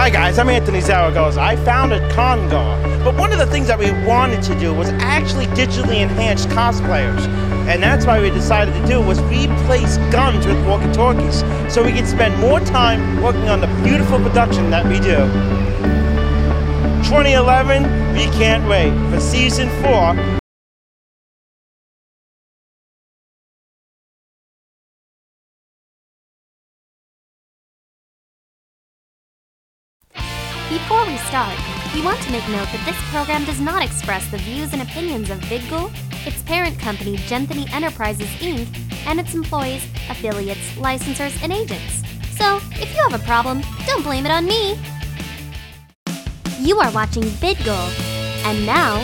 Hi guys, I'm Anthony Zaragoza. I founded Congoer, but one of the things that we wanted to do was actually digitally enhance cosplayers. And that's why we decided to do was replace guns with walkie-talkies, so we can spend more time working on the beautiful production that we do. 2011, we can't wait for season four start, we want to make note that this program does not express the views and opinions of VidGul, its parent company Genthany Enterprises Inc., and its employees, affiliates, licensors, and agents. So, if you have a problem, don't blame it on me. You are watching VidGul, and now,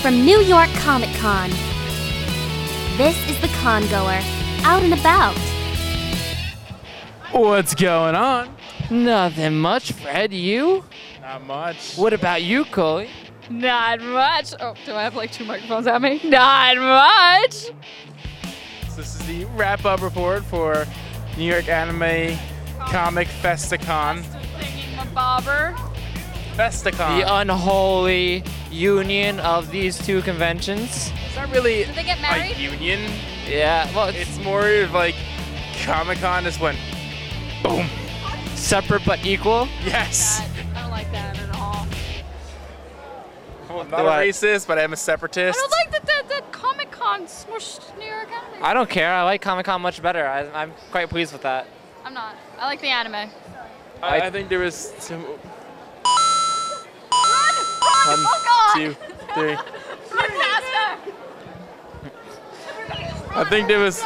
from New York Comic Con, this is the Congoer, out and about. What's going on? Nothing much, Fred. You? Not much. What about you, Coley? Not much. Oh, do I have like two microphones at me? Not much. So this is the wrap-up report for New York Anime Comic Festicon. Thinking bobber. Festicon. The unholy union of these two conventions. it's not really Did they get a union. Yeah, well, it's It's more of like Comic Con just went boom. separate but equal. Yes. I don't like that at all. I'm not a What? racist, but I'm a I separatist. don't like that the, the Comic Con smushed New York anime. I don't care. I like Comic Con much better. I, I'm quite pleased with that. I'm not. I like the anime. I, I- I think there was two, Run! Run! one, oh God! two, three. Run faster! I think there was.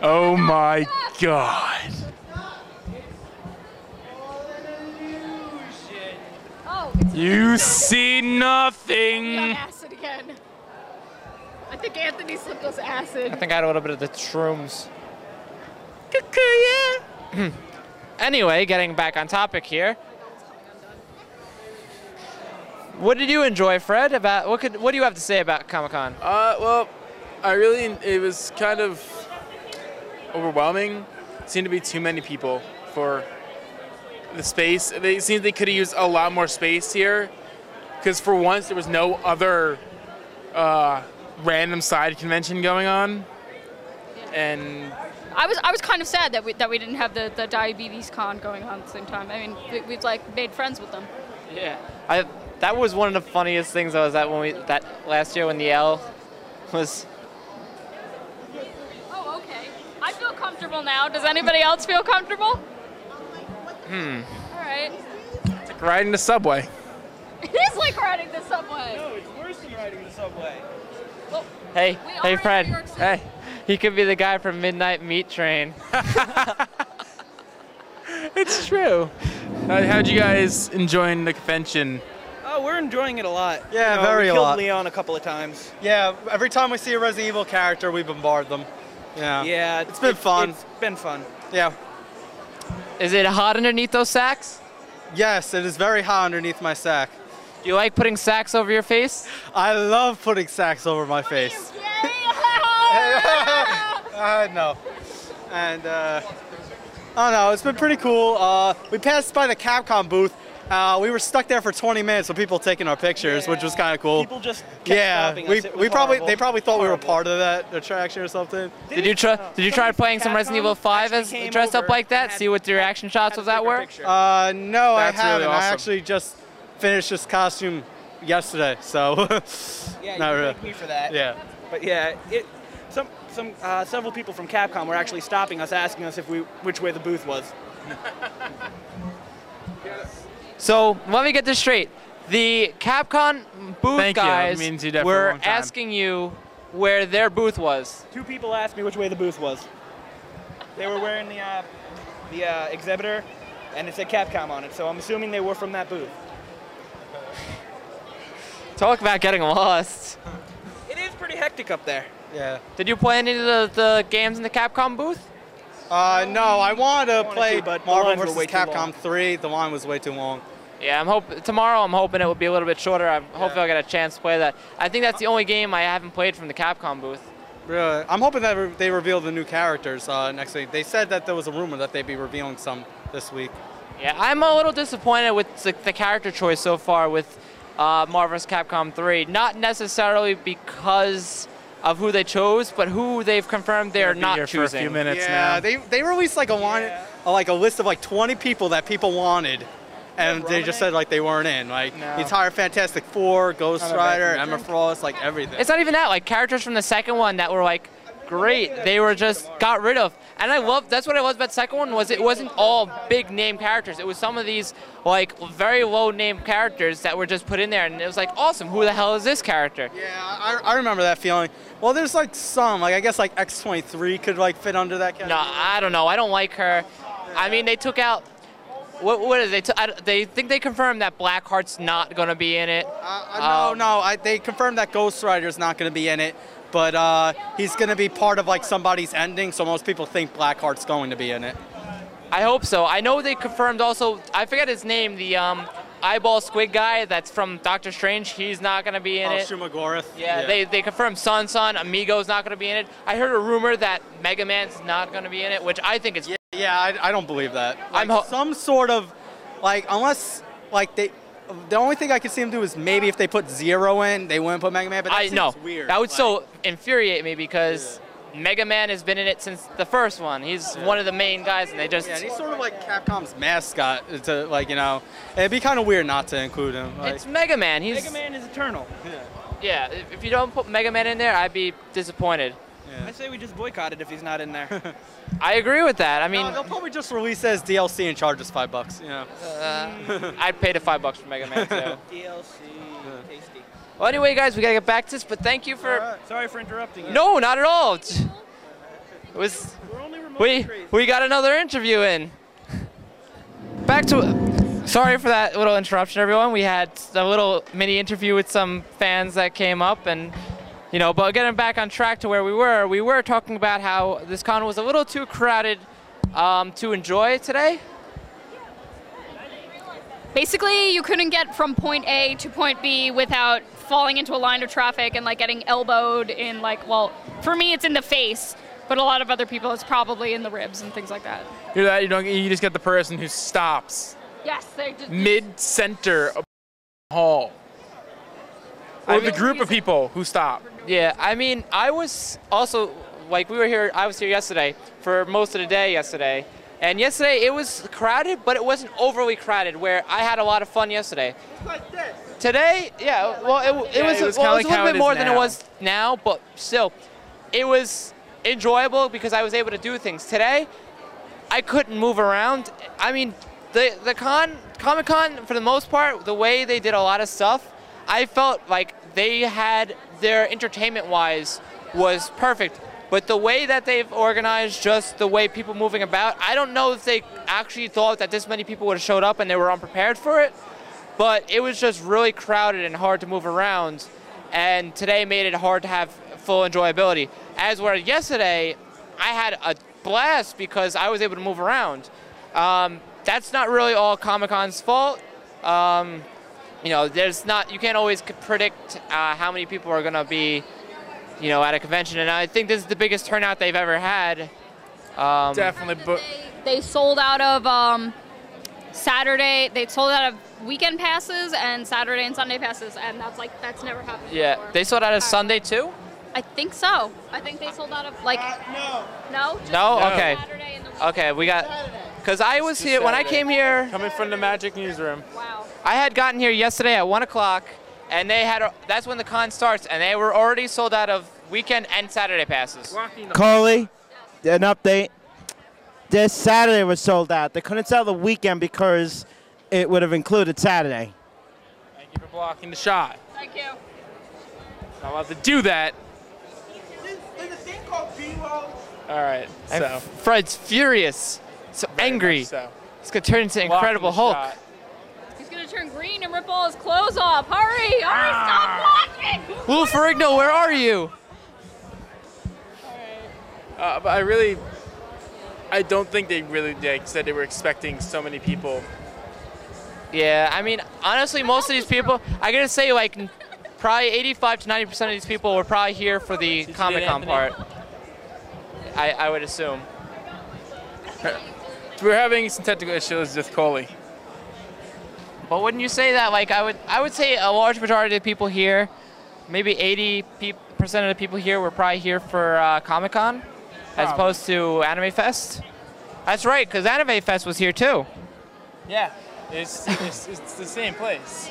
Oh my god. Oh, You see on nothing. acid again. I think Anthony slipped us acid. I think I had a little bit of the shrooms. anyway, getting back on topic here. What did you enjoy, Fred? About what could what do you have to say about Comic Con? Uh, well, I really, it was kind of overwhelming. Seemed to be too many people for the space. They seemed they could have used a lot more space here, because for once there was no other uh, random side convention going on, and I was I was kind of sad that we that we didn't have the, the diabetes con going on at the same time. I mean, we, we've like made friends with them. Yeah, I that was one of the funniest things. I was at when we that last year when the L was. Okay. I feel comfortable now. Does anybody else feel comfortable? Hmm. All right. it's like riding the subway. It is like riding the subway. No, it's worse than riding the subway. Well, Hey, hey, Fred. New York City. Hey, he could be the guy from Midnight Meat Train. It's true. Uh, how'd you guys enjoying the convention? Oh, we're enjoying it a lot. Yeah, You know, very we a killed lot. Leon a couple of times. Yeah, every time we see a Resident Evil character, we bombard them. Yeah. Yeah, It's been fun. It's been fun. Yeah. Is it hot underneath those sacks? Yes, it is very hot underneath my sack. Do you like putting sacks over your face? I love putting sacks over my face. I know. And uh, I don't know. It's been pretty cool. Uh, we passed by the Capcom booth. Uh, we were stuck there for 20 minutes with people taking our pictures, which was kind of cool. People just kept yeah, stopping we. It was we probably horrible. they probably thought we were part of that attraction or something. Did you try? Did you try Somebody from playing some Resident Evil 5 as actually dressed up like that? had- See what the reaction shots had was that take were? Uh, no, I That's really haven't. I awesome. actually just finished this costume yesterday, so Yeah, you not really. thanked me for that. Yeah. But yeah, it, some some uh, several people from Capcom were actually stopping us, asking us if we which way the booth was. So let me get this straight. The Capcom booth Thank you. Guys means you did for a were asking you where their booth was. Two people asked me which way the booth was. They were wearing the uh, the uh, exhibitor, and it said Capcom on it. So I'm assuming they were from that booth. Talk about getting lost. It is pretty hectic up there. Yeah. Did you play any of the, the games in the Capcom booth? Uh, no, I wanted to wanted play to, but the Marvel lines vs. way too long. Capcom 3. The line was way too long. Yeah, I'm hope tomorrow. I'm hoping it will be a little bit shorter. I'm hopefully I'll get a chance to play that. I think that's the only game I haven't played from the Capcom booth. Really, I'm hoping that re- they reveal the new characters uh, next week. They said that there was a rumor that they'd be revealing some this week. Yeah, I'm a little disappointed with the, the character choice so far with uh, Marvel vs. Capcom 3. Not necessarily because of who they chose, but who they've confirmed they're Be not here choosing. for a few minutes yeah, now. they they released like a line, uh, like a list of like 20 people that people wanted, and they just said like they weren't in. Like No. the entire Fantastic Four, Ghost Rider, Emma Frost, like everything. It's not even that. Like characters from the second one that were like great, they were just got rid of. And I love that's what I loved about the second one was it wasn't all big name characters. It was some of these like very low name characters that were just put in there, and it was like awesome. Who the hell is this character? yeah, I, I remember that feeling. Well, there's like some, like I guess like X23 could like fit under that category. No, I don't know. I don't like her. I mean, they took out. What, what is they? T- I they think they confirmed that Blackheart's not gonna be in it. Uh, uh, no, Um, no, I, they confirmed that Ghost Rider's not going to be in it, but uh, he's going to be part of like somebody's ending, so most people think Blackheart's going to be in it. I hope so. I know they confirmed also. I forget his name. The um, eyeball squid guy that's from Doctor Strange. He's not gonna be in oh, it. Shumagorath. Yeah, they, they confirmed Son Son, Amingo's not going to be in it. I heard a rumor that Mega Man's not going to be in it, which I think is. Yeah, yeah, I, I don't believe that. I'm ho- some sort of, like, unless like they. The only thing I could see them do is maybe if they put Zero in, they wouldn't put Mega Man. But that I know. weird. That would like, so infuriate me because Mega Man has been in it since the first one. He's one of the main guys, and they just. Yeah, and he's sort of like Capcom's mascot. To like you know, it'd be kind of weird not to include him. Like, it's Mega Man. He's. Mega Man is eternal. Yeah, if if you don't put Mega Man in there, I'd be disappointed. I say we just boycott it if he's not in there. I agree with that. I mean, no, they'll probably just release it as DLC and charge us five bucks. You know. uh, I'd pay the five bucks for Mega Man too. DLC, tasty. well, anyway, guys, we gotta get back to this, but thank you for. Sorry for interrupting you. No, not at all. It was. We're only We crazy. we got another interview in. Back to. Sorry for that little interruption, everyone. We had a little mini interview with some fans that came up, and you know, but getting back on track to where we were, we were talking about how this con was a little too crowded um, to enjoy today. Basically, you couldn't get from point A to point B without falling into a line of traffic and like getting elbowed in like well, for me it's in the face, but a lot of other people it's probably in the ribs and things like that. You're that you don't. You just get the person who stops Yes, they just mid center of the hall, or the group of people who stop. Yeah, I mean, I was also like we were here. I was here yesterday for most of the day yesterday, and yesterday it was crowded, but it wasn't overly crowded. Where I had a lot of fun yesterday. Today, yeah, well, it, it Yeah, was, it was well, it was a like how little bit more than it was now, but still, it was enjoyable because I was able to do things. Today, I couldn't move around. I mean, the the con Comic Con for the most part, the way they did a lot of stuff, I felt like they had their entertainment wise was perfect. But the way that they've organized just the way people moving about, I don't know if they actually thought that this many people would have showed up and they were unprepared for it. But it was just really crowded and hard to move around. And today made it hard to have full enjoyability. As where yesterday, I had a blast because I was able to move around. Um, that's not really all Comic Con's fault. Um, you know, there's not you can't always predict uh, how many people are gonna be, you know, at a convention. And I think this is the biggest turnout they've ever had. Um, Definitely, but they sold out of um, Saturday. They sold out of weekend passes and Saturday and Sunday passes, and that's like that's never happened. yeah, before. they sold out of Sunday too. I think so. I think they sold out of like no, no, just No? No. Okay. Saturday and the. Okay, we got. Cause I was here when I came here. coming from the Magic Newsroom. Wow. I had gotten here yesterday at one o'clock, and they had. That's when the con starts, and they were already sold out of weekend and Saturday passes. Coley, an update. This Saturday was sold out. They couldn't sell the weekend because it would have included Saturday. Thank you for blocking the shot. Thank you. Not allowed to do that. All right, so Fred's furious, so very angry. much So It's gonna turn into Blocking Incredible Hulk. shot. He's gonna turn green and rip all his clothes off. Hurry! Hurry! Ah. Stop blocking! Lou Ferrigno, where are you? Uh, but I really, I don't think they really like said they were expecting so many people. Yeah, I mean, honestly, most of these people, I gotta say, like, probably 85 to 90 percent of these people were probably here for the Comic Con part. I, I would assume. We're having some technical issues with Coley. But wouldn't you say that? Like I would, I would say a large majority of people here, maybe 80 pe- percent of the people here were probably here for uh, Comic Con, as opposed to Anime Fest. That's right, because Anime Fest was here too. Yeah, it's, it's, it's the same place.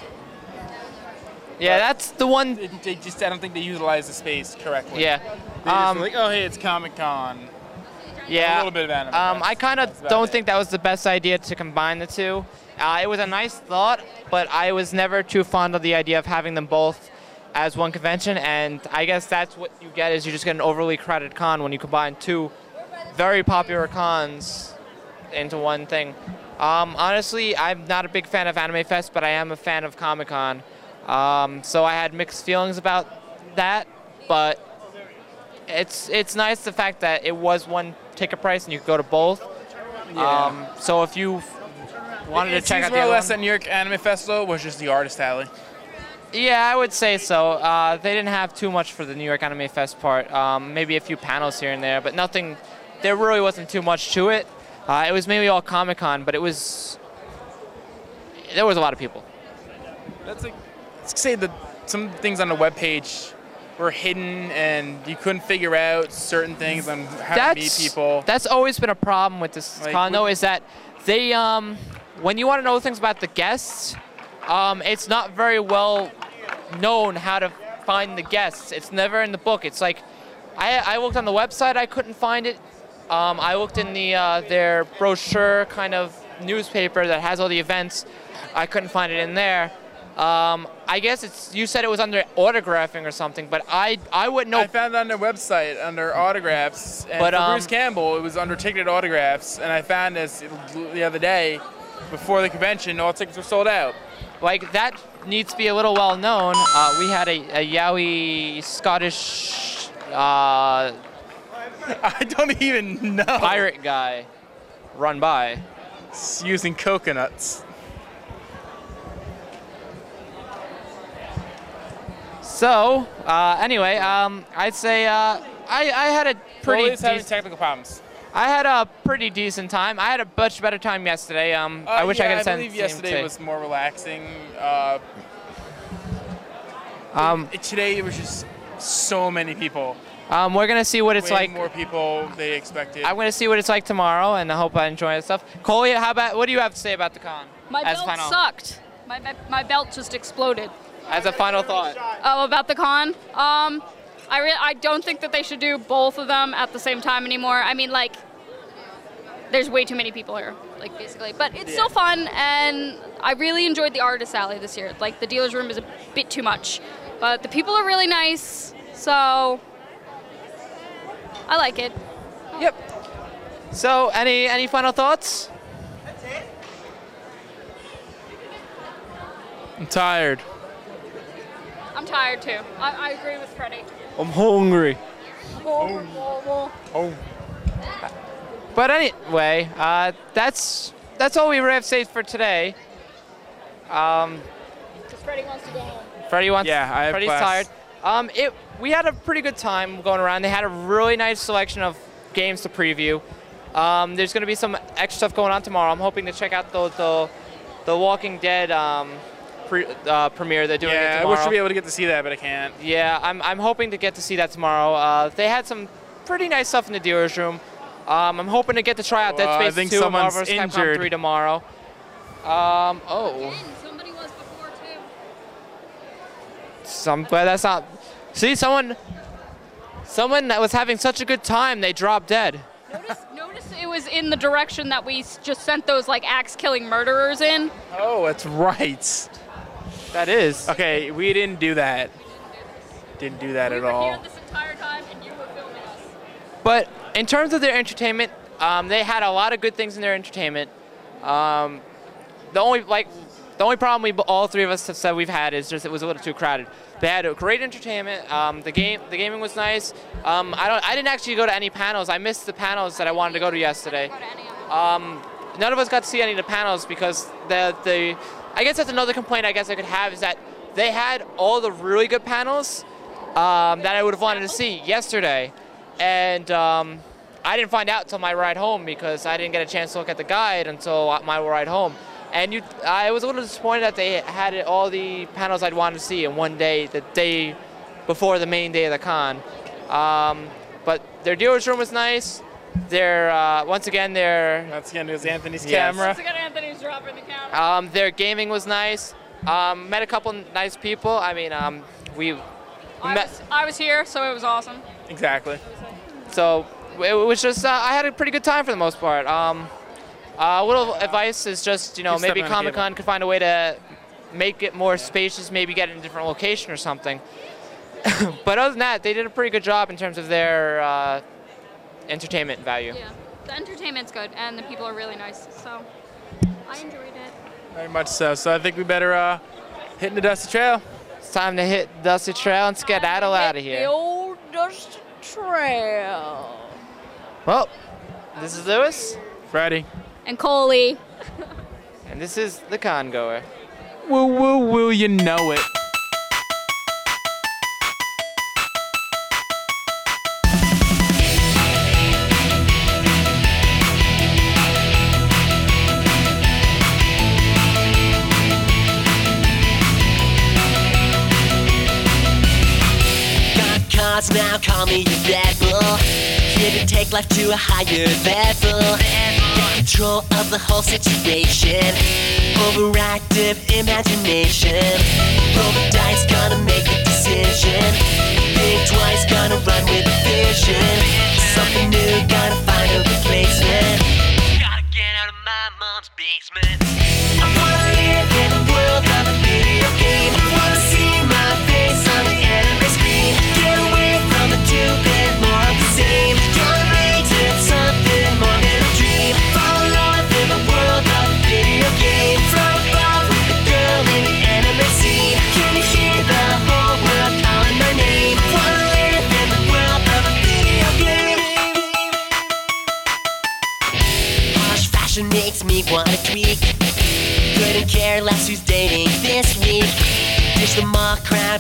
Yeah, But- that's the one. They, they just, I don't think they utilize the space correctly. Yeah. They just Um, like, oh hey, it's Comic Con. Yeah. A little bit of anime. Um, I kind of don't think that was the best idea to combine the two. Uh, it was a nice thought, but I was never too fond of the idea of having them both as one convention. And I guess that's what you get is you just get an overly crowded con when you combine two very popular cons into one thing. Um, honestly, I'm not a big fan of Anime Fest, but I am a fan of Comic Con. Um, so I had mixed feelings about that, but it's it's nice the fact that it was one ticket price and you could go to both. Um, so if you wanted it to check out more the or other less that New York Anime Festival was just the artist alley. yeah, I would say so. Uh, they didn't have too much for the New York Anime Fest part. Um, maybe a few panels here and there, but nothing. There really wasn't too much to it. Uh, it was mainly all Comic Con, but it was there was a lot of people. That's like, let's say that some things on the webpage were hidden and you couldn't figure out certain things on how to meet that's people. that's always been a problem with this Like, con though is that they um when you want to know things about the guests um it's not very well known how to find the guests it's never in the book it's like i i looked on the website i couldn't find it um, i looked in the uh, their brochure kind of newspaper that has all the events i couldn't find it in there um, I guess it's. You said it was under autographing or something, but I I wouldn't know. I found it on their website under autographs. And But, for um, Bruce Campbell, it was under ticketed autographs. And I found this the other day before the convention. All tickets were sold out. like that needs to be a little well known. Uh, we had a, a Yowie Scottish uh, I don't even know. pirate guy run by. It's using coconuts. So uh, anyway, um, I'd say uh, I, I had a pretty Always having technical problems. I had a pretty decent time. I had a much better time yesterday. Um, I Uh, wish yeah, I could I believe yesterday was more relaxing. Uh, Um, today it was just so many people. um, we're gonna see what it's Way like. more people they expected. I'm gonna see what it's like tomorrow, and I hope I enjoy the stuff. Coley, how about what do you have to say about the con? My belt final, sucked. My, my, my belt just exploded. As a final thought. Oh, about the con? Um, I re- I don't think that they should do both of them at the same time anymore. I mean, like, there's way too many people here, like basically. But it's still fun, and I really enjoyed the artist alley this year. Like, the dealer's room is a bit too much, but the people are really nice, so I like it. Yep. So, any any final thoughts? I'm tired. I'm tired too. I, I agree with Freddie. I'm hungry. Oh. But anyway, uh, that's that's all we have to say for today. Um, Because Freddie wants to go home. Freddie wants. Yeah, I have Freddie's class. tired. Um, it we had a pretty good time going around. They had a really nice selection of games to preview. Um, there's going to be some extra stuff going on tomorrow. I'm hoping to check out the the, the Walking Dead um, pre, uh, premiere they're doing it Yeah, I wish I'd be able to get to see that, but I can't. Yeah, I'm, I'm hoping to get to see that tomorrow. Uh, they had some pretty nice stuff in the dealer's room. Um, I'm hoping to get to try out Dead Well, I Space think 2 and someone's Marvel vs. Capcom injured. 3 tomorrow. Um, oh, Somebody was before too. so I'm that's not. See, someone, someone that was having such a good time, they dropped dead. Notice, notice it was in the direction that we just sent those like axe-killing murderers in. Oh, that's right. That is. Okay, we didn't do that. Didn't do that we at were all. here this entire time, and you were filming us. But in terms of their entertainment, um, they had a lot of good things in their entertainment. Um, the only like the only problem we all three of us have said we've had is just it was a little too crowded. They had a great entertainment. Um, the game the gaming was nice. Um, I don't I didn't actually go to any panels. I missed the panels that I wanted to go to yesterday. Go to any of them. Um, none of us got to see any of the panels because the the I guess that's another complaint I guess I could have is that they had all the really good panels um, that I would have wanted to see yesterday, and um, I didn't find out until my ride home because I didn't get a chance to look at the guide until my ride home. And you, I was a little disappointed that they had all the panels I'd wanted to see in one day, the day before the main day of the con. Um, but their dealer's room was nice. Their uh, once again their Once again, it was Anthony's Yes. camera. Once again, Anthony's dropping the camera. um, their gaming was nice. Um, met a couple nice people. I mean, um, we I met. was, I was here, so it was awesome. Exactly. So it was just uh, I had a pretty good time for the most part. Um, uh, a little advice is just you know maybe stepping on the Comic Con could find a way to make it more spacious, maybe get it in a different location or something. but other than that, they did a pretty good job in terms of their uh, entertainment value. Yeah, the entertainment's good, and the people are really nice. So I enjoyed it. Very much so. So I think we better uh, hit the dusty trail. It's time to hit Dusty Trail and skedaddle out of here. The old dust trail. Well, this is Lewis, Freddie. And Coley. and this is the Con Goer. Woo woo woo, you know it. To take life to a higher level. Control of the whole situation. Overactive imagination. Roll the dice, gonna make a decision. Think twice, gonna run with a vision. Something new, gotta find a replacement. Gotta get out of my mom's basement.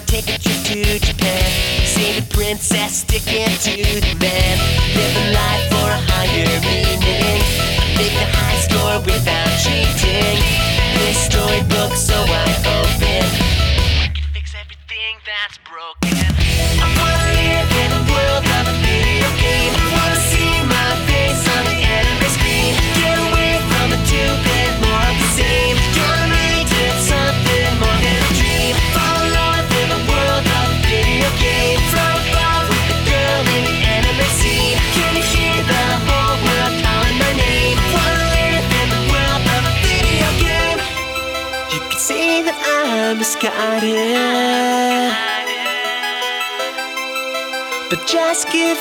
Take a trip to Japan. See the princess sticking to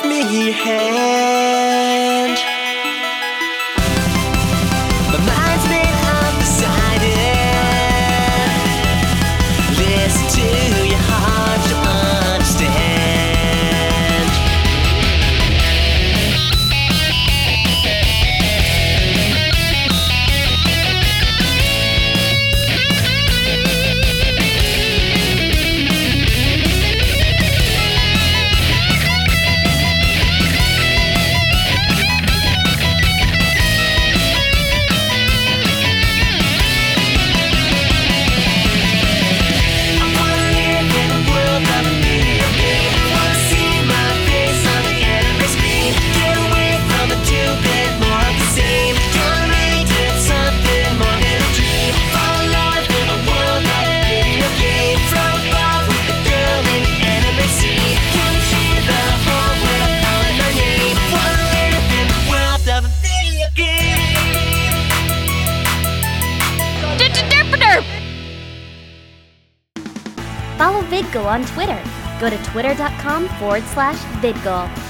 give me your on Twitter. Go to twitter.com forward slash VidGo.